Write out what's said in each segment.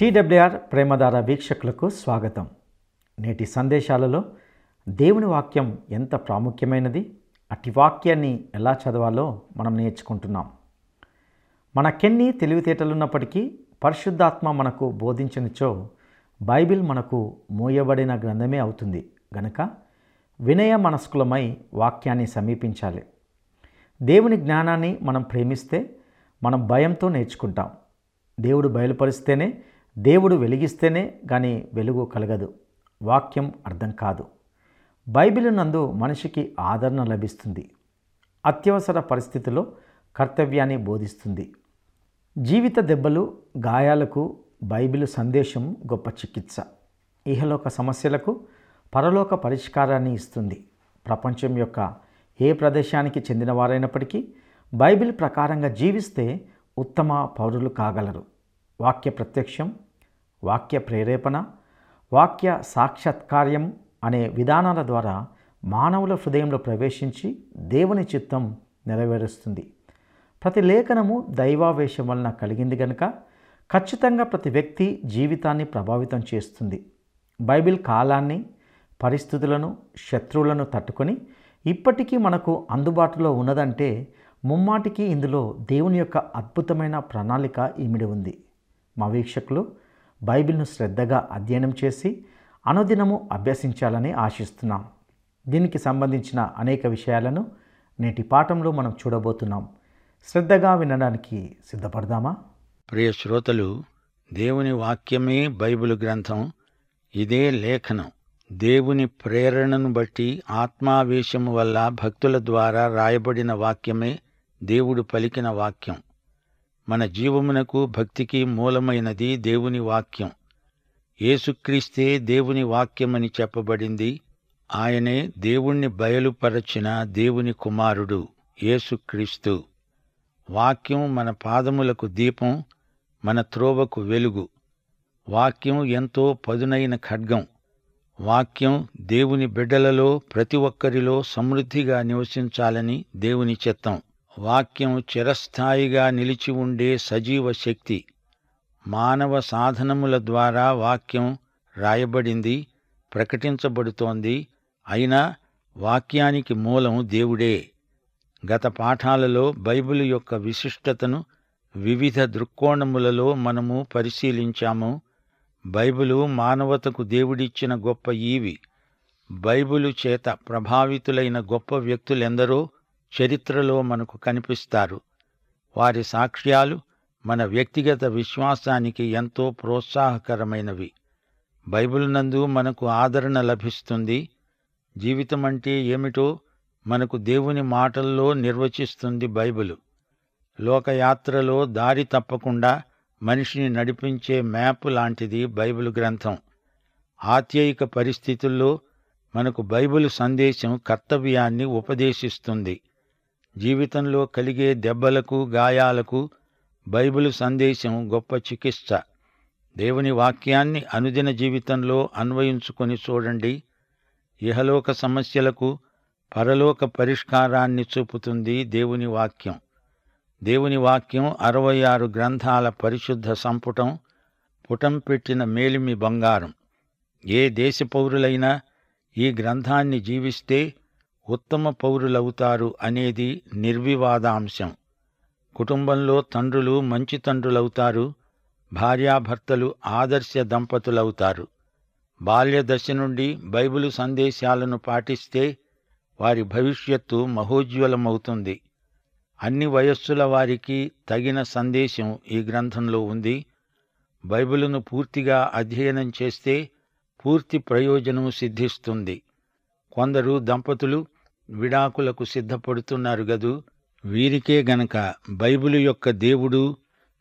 TWR ప్రేమధార వీక్షకులకు స్వాగతం. నేటి సందేశాలలో దేవుని వాక్యం ఎంత ప్రాముఖ్యమైనది అట్టి వాక్యాన్ని ఎలా చదవాలో మనం నేర్చుకుంటున్నాం. మనకెన్ని తెలివితేటలున్నప్పటికీ పరిశుద్ధాత్మ మనకు బోధించనిచో బైబిల్ మనకు మోయబడిన గ్రంథమే అవుతుంది. గనక వినయ మనస్కులమై వాక్యాన్ని సమీపించాలి. దేవుని జ్ఞానాన్ని మనం ప్రేమిస్తే మనం భయంతో నేర్చుకుంటాం. దేవుడు బయలుపరిస్తేనే దేవుడు వెలిగిస్తేనే కానీ వెలుగు కలగదు. వాక్యం అర్థం కాదు. బైబిల్ నందు మనిషికి ఆదరణ లభిస్తుంది. అత్యవసర పరిస్థితిలో కర్తవ్యాన్ని బోధిస్తుంది. జీవిత దెబ్బలు గాయాలకు బైబిల్ సందేశం గొప్ప చికిత్స. ఇహలోక సమస్యలకు పరలోక పరిష్కారాన్ని ఇస్తుంది. ప్రపంచం యొక్క ఏ ప్రదేశానికి చెందినవారైనప్పటికీ బైబిల్ ప్రకారంగా జీవిస్తే ఉత్తమ పౌరులు కాగలరు. వాక్య ప్రత్యక్షం వాక్య ప్రేరేపణ వాక్య సాక్షాత్కార్యం అనే విధానాల ద్వారా మానవుల హృదయంలో ప్రవేశించి దేవుని చిత్తం నెరవేరుస్తుంది. ప్రతి లేఖనము దైవావేశం వలన కలిగింది గనుక ఖచ్చితంగా ప్రతి వ్యక్తి జీవితాన్ని ప్రభావితం చేస్తుంది. బైబిల్ కాలాన్ని పరిస్థితులను శత్రువులను తట్టుకొని ఇప్పటికీ మనకు అందుబాటులో ఉన్నదంటే ముమ్మాటికి ఇందులో దేవుని యొక్క అద్భుతమైన ప్రణాళిక ఇమిడి ఉంది. మా వీక్షకులు బైబిల్ను శ్రద్ధగా అధ్యయనం చేసి అనుదినము అభ్యసించాలని ఆశిస్తున్నాం. దీనికి సంబంధించిన అనేక విషయాలను నేటి పాఠంలో మనం చూడబోతున్నాం. శ్రద్ధగా వినడానికి సిద్ధపడదామా? ప్రియ శ్రోతలు దేవుని వాక్యమే బైబిల్ గ్రంథం. ఇదే లేఖనం. దేవుని ప్రేరణను బట్టి ఆత్మావేశము వల్ల భక్తుల ద్వారా రాయబడిన వాక్యమే దేవుడు పలికిన వాక్యం. మన జీవమునకు భక్తికి మూలమైనది దేవుని వాక్యం. ఏసుక్రీస్తే దేవుని వాక్యమని చెప్పబడింది. ఆయనే దేవుణ్ణి బయలుపరచిన దేవుని కుమారుడు యేసుక్రీస్తు. వాక్యం మన పాదములకు దీపం మన త్రోవకు వెలుగు. వాక్యం ఎంతో పదునైన ఖడ్గం. వాక్యం దేవుని బిడ్డలలో ప్రతి ఒక్కరిలో సమృద్ధిగా నివసించాలని దేవుని చిత్తం. వాక్యం చిరస్థాయిగా నిలిచి ఉండే సజీవ శక్తి. మానవ సాధనముల ద్వారా వాక్యం రాయబడింది ప్రకటించబడుతోంది. అయినా వాక్యానికి మూలం దేవుడే. గత పాఠాలలో బైబిల్ యొక్క విశిష్టతను వివిధ దృక్కోణములలో మనము పరిశీలించాము. బైబిలు మానవతకు దేవుడిచ్చిన గొప్ప ఈవి. బైబిలు చేత ప్రభావితులైన గొప్ప వ్యక్తులెందరో చరిత్రలో మనకు కనిపిస్తారు. వారి సాక్ష్యాలు మన వ్యక్తిగత విశ్వాసానికి ఎంతో ప్రోత్సాహకరమైనవి. బైబిల్ నందు మనకు ఆదరణ లభిస్తుంది. జీవితం అంటే ఏమిటో మనకు దేవుని మాటల్లో నిర్వచిస్తుంది బైబిలు. లోకయాత్రలో దారి తప్పకుండా మనిషిని నడిపించే మ్యాప్ లాంటిది బైబిల్ గ్రంథం. ఆత్యయిక పరిస్థితుల్లో మనకు బైబిల్ సందేశం కర్తవ్యాన్ని ఉపదేశిస్తుంది. జీవితంలో కలిగే దెబ్బలకు గాయాలకు బైబిల్ సందేశం గొప్ప చికిత్స. దేవుని వాక్యాన్ని అనుదిన జీవితంలో అన్వయించుకొని చూడండి. ఇహలోక సమస్యలకు పరలోక పరిష్కారాన్ని చూపుతుంది దేవుని వాక్యం. దేవుని వాక్యం అరవై ఆరు గ్రంథాల పరిశుద్ధ సంపుటం పుటం పెట్టిన మేలిమి బంగారం. ఏ దేశ పౌరులైనా ఈ గ్రంథాన్ని జీవిస్తే ఉత్తమ పౌరులవుతారు అనేది నిర్వివాదాంశం. కుటుంబంలో తండ్రులు మంచి తండ్రులవుతారు భార్యాభర్తలు ఆదర్శ దంపతులవుతారు. బాల్యదశ నుండి బైబిలు సందేశాలను పాటిస్తే వారి భవిష్యత్తు మహోజ్వలమవుతుంది. అన్ని వయస్సుల వారికి తగిన సందేశం ఈ గ్రంథంలో ఉంది. బైబిలును పూర్తిగా అధ్యయనం చేస్తే పూర్తి ప్రయోజనం సిద్ధిస్తుంది. కొందరు దంపతులు విడాకులకు సిద్ధపడుతున్నారు గదు. వీరికే గనక బైబిలు యొక్క దేవుడు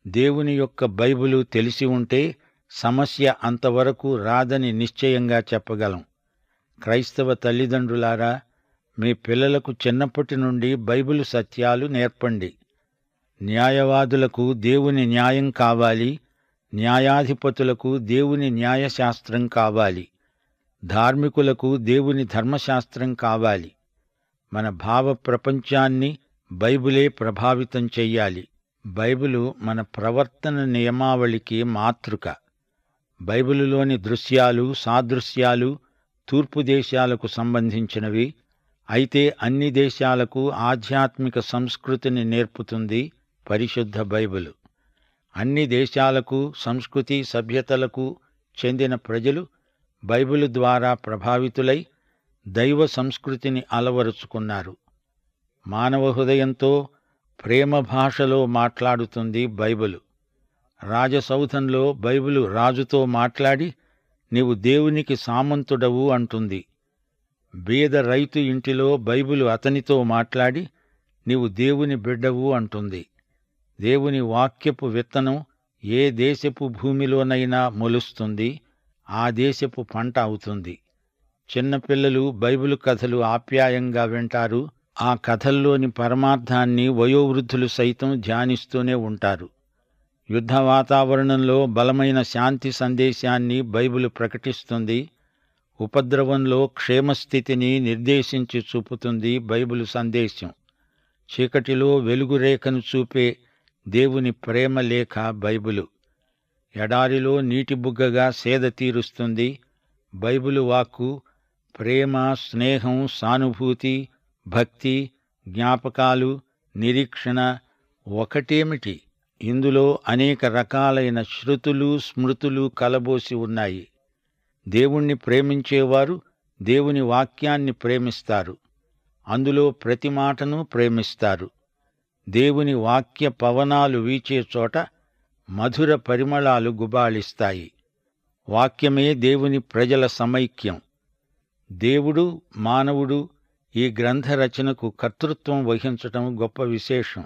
దేవుని యొక్క బైబిలు తెలిసి ఉంటే సమస్య అంతవరకు రాదని నిశ్చయంగా చెప్పగలం. క్రైస్తవ తల్లిదండ్రులారా మీ పిల్లలకు చిన్నప్పటి నుండి బైబిలు సత్యాలు నేర్పండి. న్యాయవాదులకు దేవుని న్యాయం కావాలి. న్యాయాధిపతులకు దేవుని న్యాయశాస్త్రం కావాలి. ధార్మికులకు దేవుని ధర్మశాస్త్రం కావాలి. మన భావ ప్రపంచాన్ని బైబులే ప్రభావితం చెయ్యాలి. బైబిలు మన ప్రవర్తన నియమావళికి మాతృక. బైబిలులోని దృశ్యాలు సాదృశ్యాలు తూర్పు దేశాలకు సంబంధించినవి. అయితే అన్ని దేశాలకు ఆధ్యాత్మిక సంస్కృతిని నేర్పుతుంది పరిశుద్ధ బైబిలు. అన్ని దేశాలకు సంస్కృతి సభ్యతలకు చెందిన ప్రజలు బైబిలు ద్వారా ప్రభావితులై దైవ సంస్కృతిని అలవరుచుకున్నారు. మానవ హృదయంతో ప్రేమ భాషలో మాట్లాడుతుంది బైబిలు. రాజసౌధంలో బైబిలు రాజుతో మాట్లాడి నీవు దేవునికి సామంతుడవు అంటుంది. బీద రైతు ఇంటిలో బైబిలు అతనితో మాట్లాడి నీవు దేవుని బిడ్డవు అంటుంది. దేవుని వాక్యపు విత్తనం ఏ దేశపు భూమిలోనైనా మొలుస్తుంది ఆ దేశపు పంట అవుతుంది. చిన్నపిల్లలు బైబిలు కథలు ఆప్యాయంగా వింటారు. ఆ కథల్లోని పరమార్థాన్ని వయోవృద్ధులు సైతం ధ్యానిస్తూనే ఉంటారు. యుద్ధ వాతావరణంలో బలమైన శాంతి సందేశాన్ని బైబిలు ప్రకటిస్తుంది. ఉపద్రవంలో క్షేమస్థితిని నిర్దేశించి చూపుతుంది బైబిలు సందేశం. చీకటిలో వెలుగురేఖను చూపే దేవుని ప్రేమ లేఖ బైబిలు. ఎడారిలో నీటి బుగ్గగా సేద తీరుస్తుంది. బైబిలు వాక్కు ప్రేమ స్నేహం సానుభూతి భక్తి జ్ఞాపకాలు నిరీక్షణ ఒకటేమిటి? ఇందులో అనేక రకాలైన శృతులు స్మృతులు కలబోసి ఉన్నాయి. దేవుణ్ణి ప్రేమించేవారు దేవుని వాక్యాన్ని ప్రేమిస్తారు. అందులో ప్రతి మాటను ప్రేమిస్తారు. దేవుని వాక్య పవనాలు వీచే చోట మధుర పరిమళాలు గుబాళిస్తాయి. వాక్యమే దేవుని ప్రజల సమైక్యం. దేవుడు మానవుడు ఈ గ్రంథ రచనకు కర్తృత్వం వహించటం గొప్ప విశేషం.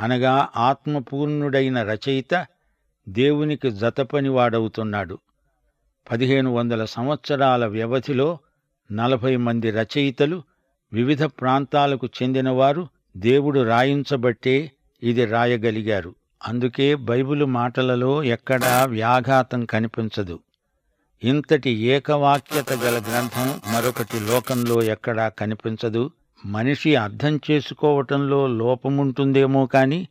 అనగా ఆత్మపూర్ణుడైన రచయిత దేవునికి జతపనివాడవుతున్నాడు పదిహేను వందల సంవత్సరాల వ్యవధిలో నలభై మంది రచయితలు వివిధ ప్రాంతాలకు చెందినవారు దేవుడు రాయించబట్టే ఇది రాయగలిగారు. అందుకే బైబిలు మాటలలో ఎక్కడా వ్యాఘాతం కనిపించదు. ఇంతటి ఏకవాక్యత గల గ్రంథం మరొకటి లోకంలో ఎక్కడా కనిపించదు. మనిషి అర్థం చేసుకోవటంలో లోపముంటుందేమో కాని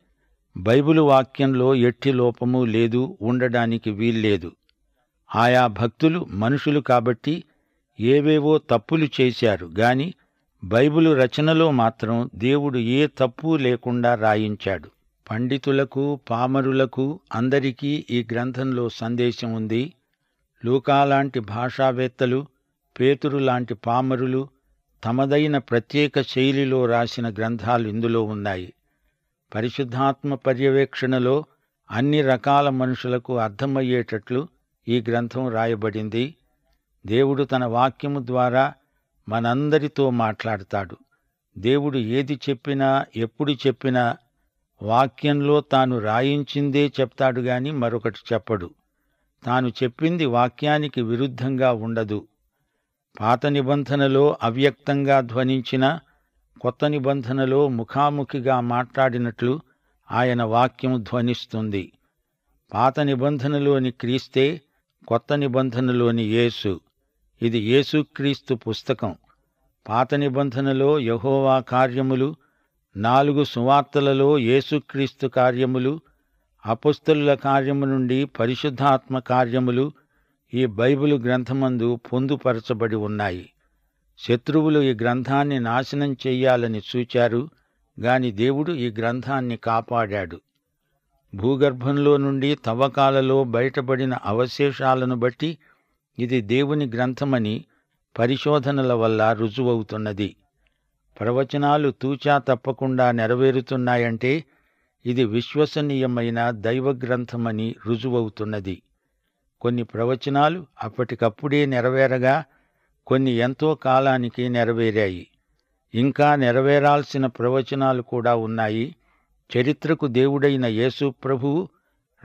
బైబిలు వాక్యంలో ఎట్టి లోపము లేదు ఉండడానికి వీల్లేదు. ఆయా భక్తులు మనుషులు కాబట్టి ఏవేవో తప్పులు చేశారు గాని బైబిలు రచనలో మాత్రం దేవుడు ఏ తప్పు లేకుండా రాయించాడు. పండితులకు పామరులకు అందరికీ ఈ గ్రంథంలో సందేశం ఉంది. లూకాలాంటి భాషావేత్తలు పేతురు లాంటి పామరులు తమదైన ప్రత్యేక శైలిలో రాసిన గ్రంథాలు ఇందులో ఉన్నాయి. పరిశుద్ధాత్మ పర్యవేక్షణలో అన్ని రకాల మనుషులకు అర్థమయ్యేటట్లు ఈ గ్రంథం రాయబడింది. దేవుడు తన వాక్యము ద్వారా మనందరితో మాట్లాడతాడు. దేవుడు ఏది చెప్పినా ఎప్పుడు చెప్పినా వాక్యంలో తాను రాయించిందే చెప్తాడు గాని మరొకటి చెప్పడు. తాను చెప్పింది వాక్యానికి విరుద్ధంగా ఉండదు. పాత నిబంధనలో అవ్యక్తంగా ధ్వనించిన కొత్త నిబంధనలో ముఖాముఖిగా మాట్లాడినట్లు ఆయన వాక్యం ధ్వనిస్తుంది. పాత నిబంధనలోని క్రీస్తే కొత్త నిబంధనలోని యేసు. ఇది యేసుక్రీస్తు పుస్తకం. పాత నిబంధనలో యహోవా కార్యములు నాలుగు సువార్తలలో యేసుక్రీస్తు కార్యములు అపుస్తుల కార్యము నుండి పరిశుద్ధాత్మ కార్యములు ఈ బైబిలు గ్రంథమందు పొందుపరచబడి ఉన్నాయి. శత్రువులు ఈ గ్రంథాన్ని నాశనం చెయ్యాలని చూచారు గాని దేవుడు ఈ గ్రంథాన్ని కాపాడాడు. భూగర్భంలో నుండి తవ్వకాలలో బయటపడిన అవశేషాలను బట్టి ఇది దేవుని గ్రంథమని పరిశోధనల వల్ల రుజువవుతున్నది. ప్రవచనాలు తూచా తప్పకుండా నెరవేరుతున్నాయంటే ఇది విశ్వసనీయమైన దైవ గ్రంథమని రుజువవుతున్నది. కొన్ని ప్రవచనాలు అప్పటికప్పుడే నెరవేరగా కొన్ని ఎంతో కాలానికి నెరవేరాయి. ఇంకా నెరవేరాల్సిన ప్రవచనాలు కూడా ఉన్నాయి. చరిత్రకు దేవుడైన యేసు ప్రభువు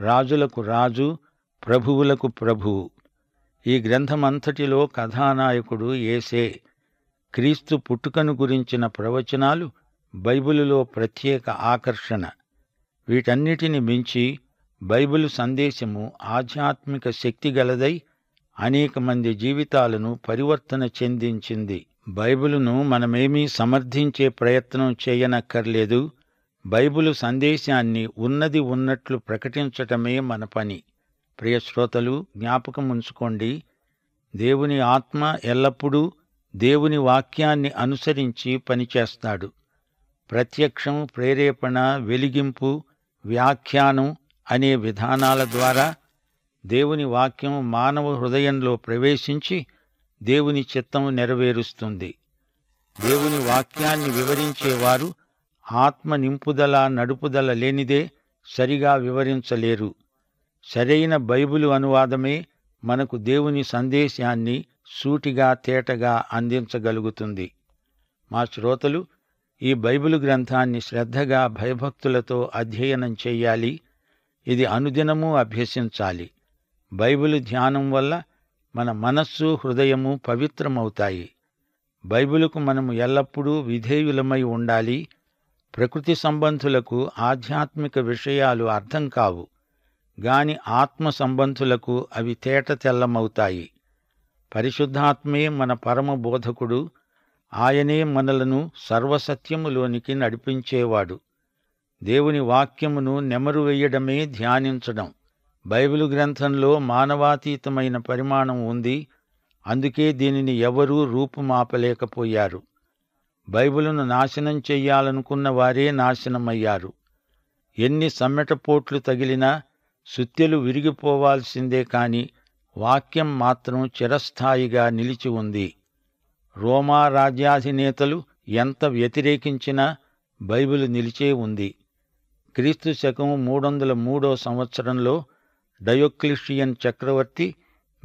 రాజులకు రాజు ప్రభువులకు ప్రభువు ఈ గ్రంథమంతటిలో కథానాయకుడు ఏసే క్రీస్తు పుట్టుకను గురించిన ప్రవచనాలు బైబిలులో ప్రత్యేక ఆకర్షణ. వీటన్నిటిని మించి బైబిలు సందేశము ఆధ్యాత్మిక శక్తి గలదై అనేక మంది జీవితాలను పరివర్తన చెందించింది. బైబిలును మనమేమీ సమర్థించే ప్రయత్నం చేయనక్కర్లేదు. బైబిలు సందేశాన్ని ఉన్నది ఉన్నట్లు ప్రకటించటమే మన పని. ప్రియశ్రోతలు జ్ఞాపకం ఉంచుకోండి. దేవుని ఆత్మ ఎల్లప్పుడూ దేవుని వాక్యాన్ని అనుసరించి పనిచేస్తాడు. ప్రత్యక్షం ప్రేరేపణ వెలిగింపు వ్యాఖ్యానం అనే విధానాల ద్వారా దేవుని వాక్యం మానవ హృదయంలో ప్రవేశించి దేవుని చిత్తం నెరవేరుస్తుంది. దేవుని వాక్యాన్ని వివరించేవారు ఆత్మ నింపుదల నడుపుదల లేనిదే సరిగా వివరించలేరు. సరైన బైబిలు అనువాదమే మనకు దేవుని సందేశాన్ని సూటిగా తేటగా అందించగలుగుతుంది. మా శ్రోతలు ఈ బైబిలు గ్రంథాన్ని శ్రద్ధగా భయభక్తులతో అధ్యయనం చెయ్యాలి ఇది అనుదినము అభ్యసించాలి. బైబిలు ధ్యానం వల్ల మన మనస్సు హృదయము పవిత్రమవుతాయి. బైబిలుకు మనము ఎల్లప్పుడూ విధేయులమై ఉండాలి. ప్రకృతి సంబంధులకు ఆధ్యాత్మిక విషయాలు అర్థం కావు. గాని ఆత్మ సంబంధులకు అవి తేట తెల్లమవుతాయి. పరిశుద్ధాత్మే మన పరమ బోధకుడు. ఆయనే మనలను సర్వసత్యములోనికి నడిపించేవాడు. దేవుని వాక్యమును నెమరు వేయడమే ధ్యానించడం. బైబిలు గ్రంథంలో మానవాతీతమైన పరిమాణం ఉంది. అందుకే దీనిని ఎవరూ రూపుమాపలేకపోయారు. బైబిలును నాశనం చెయ్యాలనుకున్న వారే నాశనమయ్యారు. ఎన్ని సమ్మెటపోట్లు తగిలినా సుత్యలు విరిగిపోవాల్సిందే కాని వాక్యం మాత్రం చిరస్థాయిగా నిలిచి ఉంది. రోమా రాజ్యాధినేతలు ఎంత వ్యతిరేకించినా బైబిల్ నిలిచే ఉంది. క్రీస్తు శకం మూడు వందల మూడో సంవత్సరంలో డయోక్లిషియన్ చక్రవర్తి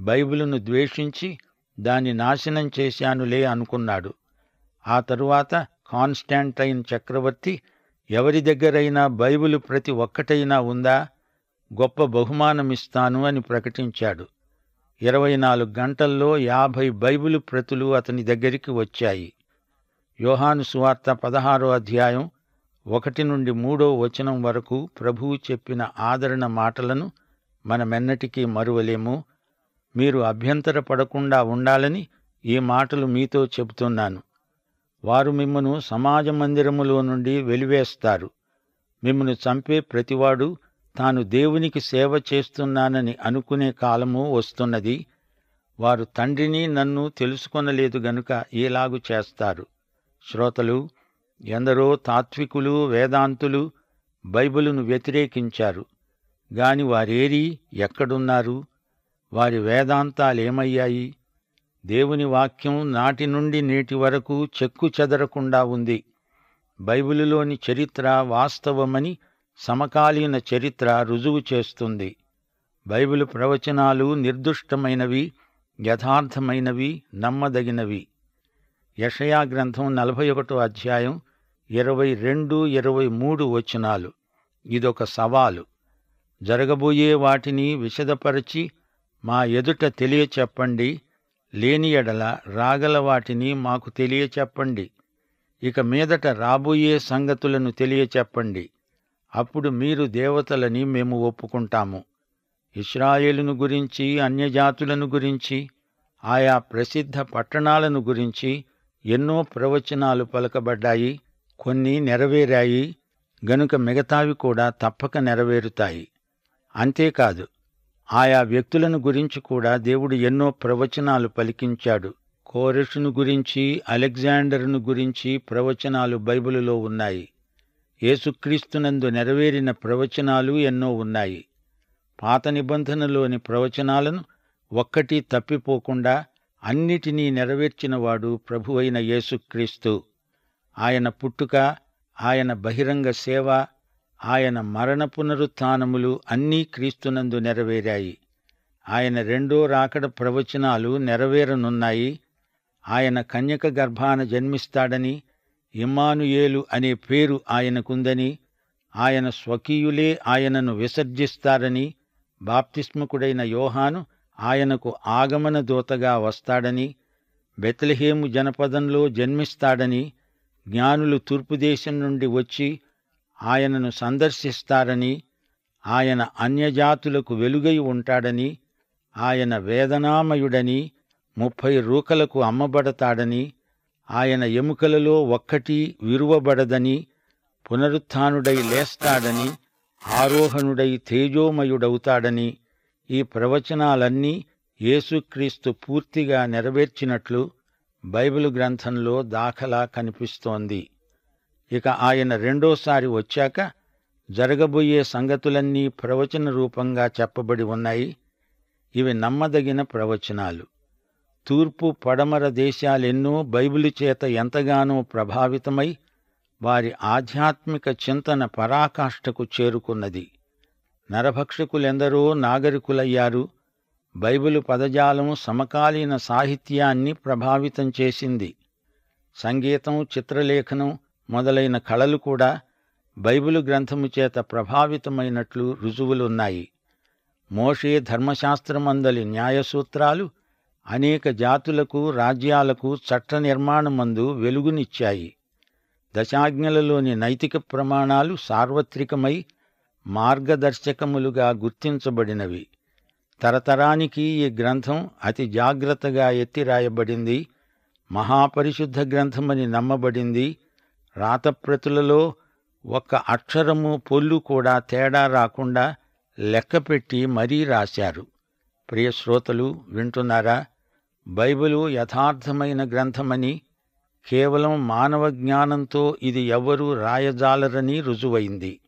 బైబిలును ద్వేషించి దాన్ని నాశనం చేశానులే అనుకున్నాడు. ఆ తరువాత కాన్స్టాంటైన్ చక్రవర్తి ఎవరి దగ్గరైనా బైబిలు ప్రతి ఒక్కటైనా ఉందా? గొప్ప బహుమానమిస్తాను అని ప్రకటించాడు. ఇరవై నాలుగు గంటల్లో యాభై బైబిలు ప్రతులు అతని దగ్గరికి వచ్చాయి. యోహాను సువార్త పదహారో అధ్యాయం ఒకటి నుండి మూడో వచనం వరకు ప్రభువు చెప్పిన ఆదరణ మాటలను మనమెన్నటికీ మరువలేము. మీరు అభ్యంతరపడకుండా ఉండాలని ఈ మాటలు మీతో చెబుతున్నాను. వారు మిమ్మను సమాజ మందిరములో నుండి వెలివేస్తారు. మిమ్మను చంపే ప్రతివాడు తాను దేవునికి సేవ చేస్తున్నానని అనుకునే కాలము వస్తున్నది. వారు తండ్రిని నన్ను తెలుసుకొనలేదు గనుక ఏలాగు చేస్తారు. శ్రోతలు ఎందరో తాత్వికులు వేదాంతులు బైబిలును వ్యతిరేకించారు. గాని వారేరి ఎక్కడున్నారు? వారి వేదాంతాలేమయ్యాయి? దేవుని వాక్యం నాటి నుండి నేటి వరకు చెక్కు చెదరకుండా ఉంది. బైబిలులోని చరిత్ర వాస్తవమని సమకాలీన చరిత్ర రుజువు చేస్తుంది. బైబిలు ప్రవచనాలు నిర్దుష్టమైనవి యథార్థమైనవి నమ్మదగినవి. యషయా గ్రంథం నలభై ఒకటో అధ్యాయం ఇరవై రెండు ఇరవై మూడు వచనాలు. ఇదొక సవాలు. జరగబోయే వాటిని విశదపరచి మా ఎదుట తెలియచెప్పండి. లేని ఎడల రాగల వాటిని మాకు తెలియచెప్పండి. ఇక మీదట రాబోయే సంగతులను తెలియచెప్పండి. అప్పుడు మీరు దేవతలని మేము ఒప్పుకుంటాము. ఇస్రాయేలును గురించి అన్యజాతులను గురించి ఆయా ప్రసిద్ధ పట్టణాలను గురించి ఎన్నో ప్రవచనాలు పలకబడ్డాయి కొన్ని నెరవేరాయి గనుక మిగతావి కూడా తప్పక నెరవేరుతాయి. అంతేకాదు ఆయా వ్యక్తులను గురించి కూడా దేవుడు ఎన్నో ప్రవచనాలు పలికించాడు. కోరెషును గురించి అలెగ్జాండర్ను గురించి ప్రవచనాలు బైబిలులో ఉన్నాయి. యేసుక్రీస్తునందు నెరవేరిన ప్రవచనాలు ఎన్నో ఉన్నాయి. పాత నిబంధనలోని ప్రవచనాలను ఒక్కటి తప్పిపోకుండా అన్నిటినీ నెరవేర్చినవాడు ప్రభువైన యేసుక్రీస్తు. ఆయన పుట్టుక ఆయన బహిరంగ సేవ ఆయన మరణ పునరుత్థానములు అన్నీ క్రీస్తునందు నెరవేరాయి. ఆయన రెండో రాకడ ప్రవచనాలు నెరవేరనున్నాయి. ఆయన కన్యక గర్భాన జన్మిస్తాడని ఇమ్మానుయేలు అనే పేరు ఆయనకుందని ఆయన స్వకీయులే ఆయనను విసర్జిస్తారని బాప్తిస్మకుడైన యోహాను ఆయనకు ఆగమన దూతగా వస్తాడని బెత్లహేము జనపదంలో జన్మిస్తాడని జ్ఞానులు తూర్పుదేశం నుండి వచ్చి ఆయనను సందర్శిస్తారని ఆయన అన్యజాతులకు వెలుగై ఉంటాడని ఆయన వేదనామయుడని ముప్పై రూకలకు అమ్మబడతాడని ఆయన ఎముకలలో ఒక్కటి విరువబడదని పునరుత్థానుడై లేస్తాడని ఆరోహణుడై తేజోమయుడవుతాడని ఈ ప్రవచనాలన్నీ యేసుక్రీస్తు పూర్తిగా నెరవేర్చినట్లు బైబిల్ గ్రంథంలో దాఖలా కనిపిస్తోంది. ఇక ఆయన రెండోసారి వచ్చాక జరగబోయే సంగతులన్నీ ప్రవచన రూపంగా చెప్పబడి ఉన్నాయి. ఇవి నమ్మదగిన ప్రవచనాలు. తూర్పు పడమర దేశాలెన్నో బైబిలు చేత ఎంతగానో ప్రభావితమై వారి ఆధ్యాత్మిక చింతన పరాకాష్ఠకు చేరుకున్నది. నరభక్షకులెందరో నాగరికులయ్యారు. బైబిలు పదజాలం సమకాలీన సాహిత్యాన్ని ప్రభావితం చేసింది. సంగీతం చిత్రలేఖనం మొదలైన కళలు కూడా బైబిలు గ్రంథము చేత ప్రభావితమైనట్లు రుజువులున్నాయి. మోషే ధర్మశాస్త్రమందలి న్యాయసూత్రాలు అనేక జాతులకు రాజ్యాలకు చట్ట నిర్మాణమందు వెలుగునిచ్చాయి. దశాజ్ఞలలోని నైతిక ప్రమాణాలు సార్వత్రికమై మార్గదర్శకములుగా గుర్తించబడినవి. తరతరానికి ఈ గ్రంథం అతి జాగ్రత్తగా ఎత్తిరాయబడింది. మహాపరిశుద్ధ గ్రంథమని నమ్మబడింది. రాతప్రతులలో ఒక్క అక్షరము పొల్లు కూడా తేడా రాకుండా లెక్కపెట్టి మరీ రాశారు. ప్రియశ్రోతలు వింటున్నారా? బైబిలు యథార్థమైన గ్రంథమని కేవలం మానవ జ్ఞానంతో ఇది ఎవరూ రాయజాలరని రుజువైంది.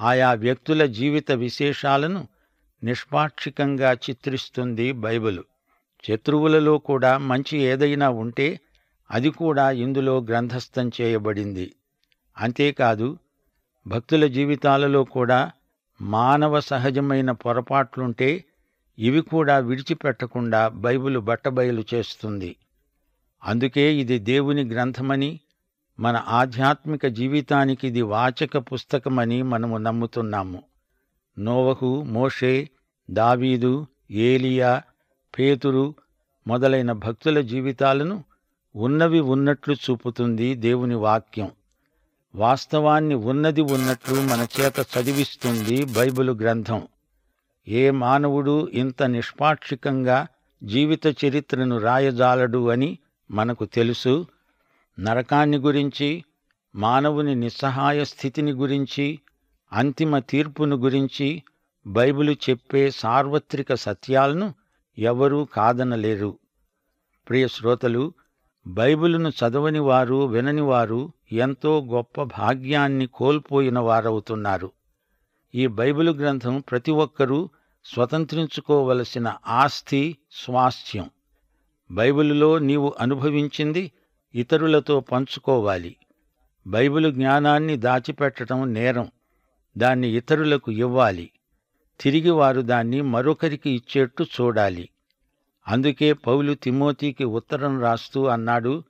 ఆయా వ్యక్తుల జీవిత విశేషాలను నిష్పాక్షికంగా చిత్రిస్తుంది బైబిలు. శత్రువులలో కూడా మంచి ఏదైనా ఉంటే అది కూడా ఇందులో గ్రంథస్థం చేయబడింది. అంతేకాదు భక్తుల జీవితాలలో కూడా మానవ సహజమైన పొరపాట్లుంటే ఇవి కూడా విడిచిపెట్టకుండా బైబిలు బట్టబయలు చేస్తుంది. అందుకే ఇది దేవుని గ్రంథమని మన ఆధ్యాత్మిక జీవితానికి ఇది వాచక పుస్తకమని మనము నమ్ముతున్నాము. నోవహు మోషే దావీదు ఏలియా పేతురు మొదలైన భక్తుల జీవితాలను ఉన్నవి ఉన్నట్లు చూపుతుంది దేవుని వాక్యం. వాస్తవాన్ని ఉన్నది ఉన్నట్లు మన చేత చదివిస్తుంది బైబిలు గ్రంథం. ఏ మానవుడు ఇంత నిష్పాక్షికంగా జీవిత చరిత్రను రాయజాలడు అని మనకు తెలుసు. నరకాన్ని గురించి మానవుని నిస్సహాయ స్థితిని గురించి అంతిమ తీర్పును గురించి బైబిలు చెప్పే సార్వత్రిక సత్యాలను ఎవరూ కాదనలేరు. ప్రియ శ్రోతలు బైబిలును చదవని వారు వినని వారు ఎంతో గొప్ప భాగ్యాన్ని కోల్పోయిన వారవుతున్నారు. ఈ బైబిలు గ్రంథం ప్రతి ఒక్కరూ స్వతంత్రించుకోవలసిన ఆస్తి స్వాస్థ్యం. బైబిలులో నీవు అనుభవించింది ఇతరులతో పంచుకోవాలి. బైబిలు జ్ఞానాన్ని దాచిపెట్టడం నేరం. దాన్ని ఇతరులకు ఇవ్వాలి. తిరిగి వారు దాన్ని మరొకరికి ఇచ్చేట్టు చూడాలి. అందుకే పౌలు తిమోతికి ఉత్తరం రాస్తూ అన్నాడు.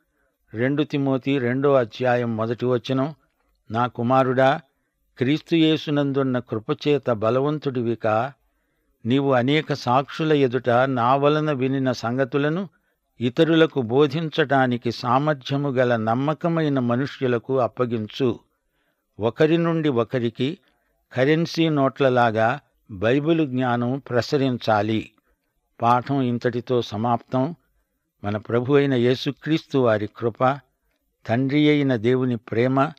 రెండు తిమోతి రెండో అధ్యాయం మొదటి వచనం నా కుమారుడా క్రీస్తుయేసునందున్న కృపచేత బలవంతుడివికా నీవు అనేక సాక్షుల ఎదుట నా వలన వినిన సంగతులను ఇతరులకు బోధించటానికి సామర్థ్యము గల నమ్మకమైన మనుష్యులకు అప్పగించు. ఒకరి నుండి ఒకరికి కరెన్సీ నోట్లలాగా బైబిలు జ్ఞానం ప్రసరించాలి. పాఠం ఇంతటితో సమాప్తం. మన ప్రభు అయిన యేసుక్రీస్తు వారి కృప తండ్రి అయిన దేవుని ప్రేమ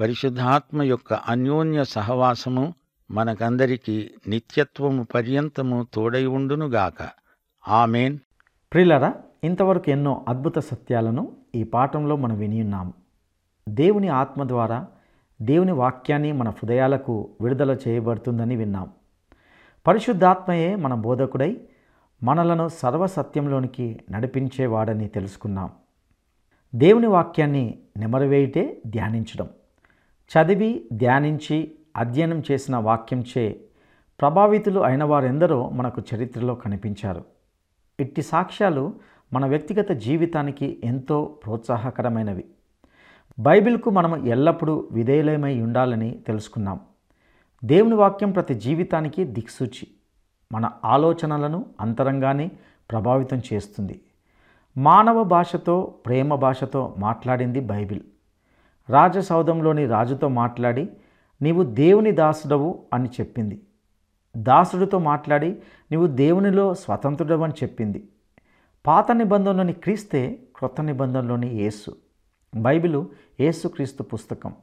పరిశుద్ధాత్మ యొక్క అన్యోన్య సహవాసము మనకందరికీ నిత్యత్వము పర్యంతము తోడై ఉండునుగాక. ఆమెన్. ప్రిలరా ఇంతవరకు ఎన్నో అద్భుత సత్యాలను ఈ పాఠంలో మనం వినియున్నాము దేవుని ఆత్మ ద్వారా దేవుని వాక్యాన్ని మన హృదయాలకు విడుదల చేయబడుతుందని విన్నాం. పరిశుద్ధాత్మయే మన బోధకుడై మనలను సర్వసత్యంలోనికి నడిపించేవాడని తెలుసుకున్నాం. దేవుని వాక్యాన్ని నెమరవేయుటే ధ్యానించడం. చదివి ధ్యానించి అధ్యయనం చేసిన వాక్యంచే ప్రభావితులు అయిన వారెందరో మనకు చరిత్రలో కనిపించారు. ఇట్టి సాక్ష్యాలు మన వ్యక్తిగత జీవితానికి ఎంతో ప్రోత్సాహకరమైనవి. బైబిల్కు మనం ఎల్లప్పుడూ విధేయులమై ఉండాలని తెలుసుకున్నాం. దేవుని వాక్యం ప్రతి జీవితానికి దిక్సూచి మన ఆలోచనలను అంతరంగాన్ని ప్రభావితం చేస్తుంది. మానవ భాషతో ప్రేమ భాషతో మాట్లాడింది బైబిల్. రాజసౌధంలోని రాజుతో మాట్లాడి నీవు దేవుని దాసుడవు అని చెప్పింది. దాసుడితో మాట్లాడి నీవు దేవునిలో స్వతంత్రుడవని చెప్పింది. పాత నిబంధనలోని క్రీస్తే క్రొత్త నిబంధనలోని యేసు. బైబిలు యేసుక్రీస్తు పుస్తకం.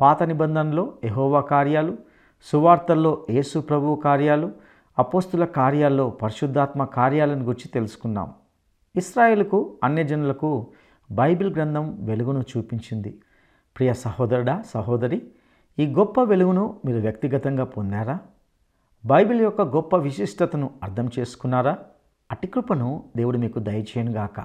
పాత నిబంధనలో ఎహోవా కార్యాలు సువార్తల్లో యేసు ప్రభువు కార్యాలు అపోస్తుల కార్యాల్లో పరిశుద్ధాత్మ కార్యాలను గురించి తెలుసుకున్నాం. ఇస్రాయేల్కు అన్యజనులకు బైబిల్ గ్రంథం వెలుగును చూపించింది. ప్రియ సహోదరుడా సహోదరి ఈ గొప్ప వెలుగును మీరు వ్యక్తిగతంగా పొందారా? బైబిల్ యొక్క గొప్ప విశిష్టతను అర్థం చేసుకున్నారా? అటి కృపను దేవుడు మీకు దయచేయనుగాక.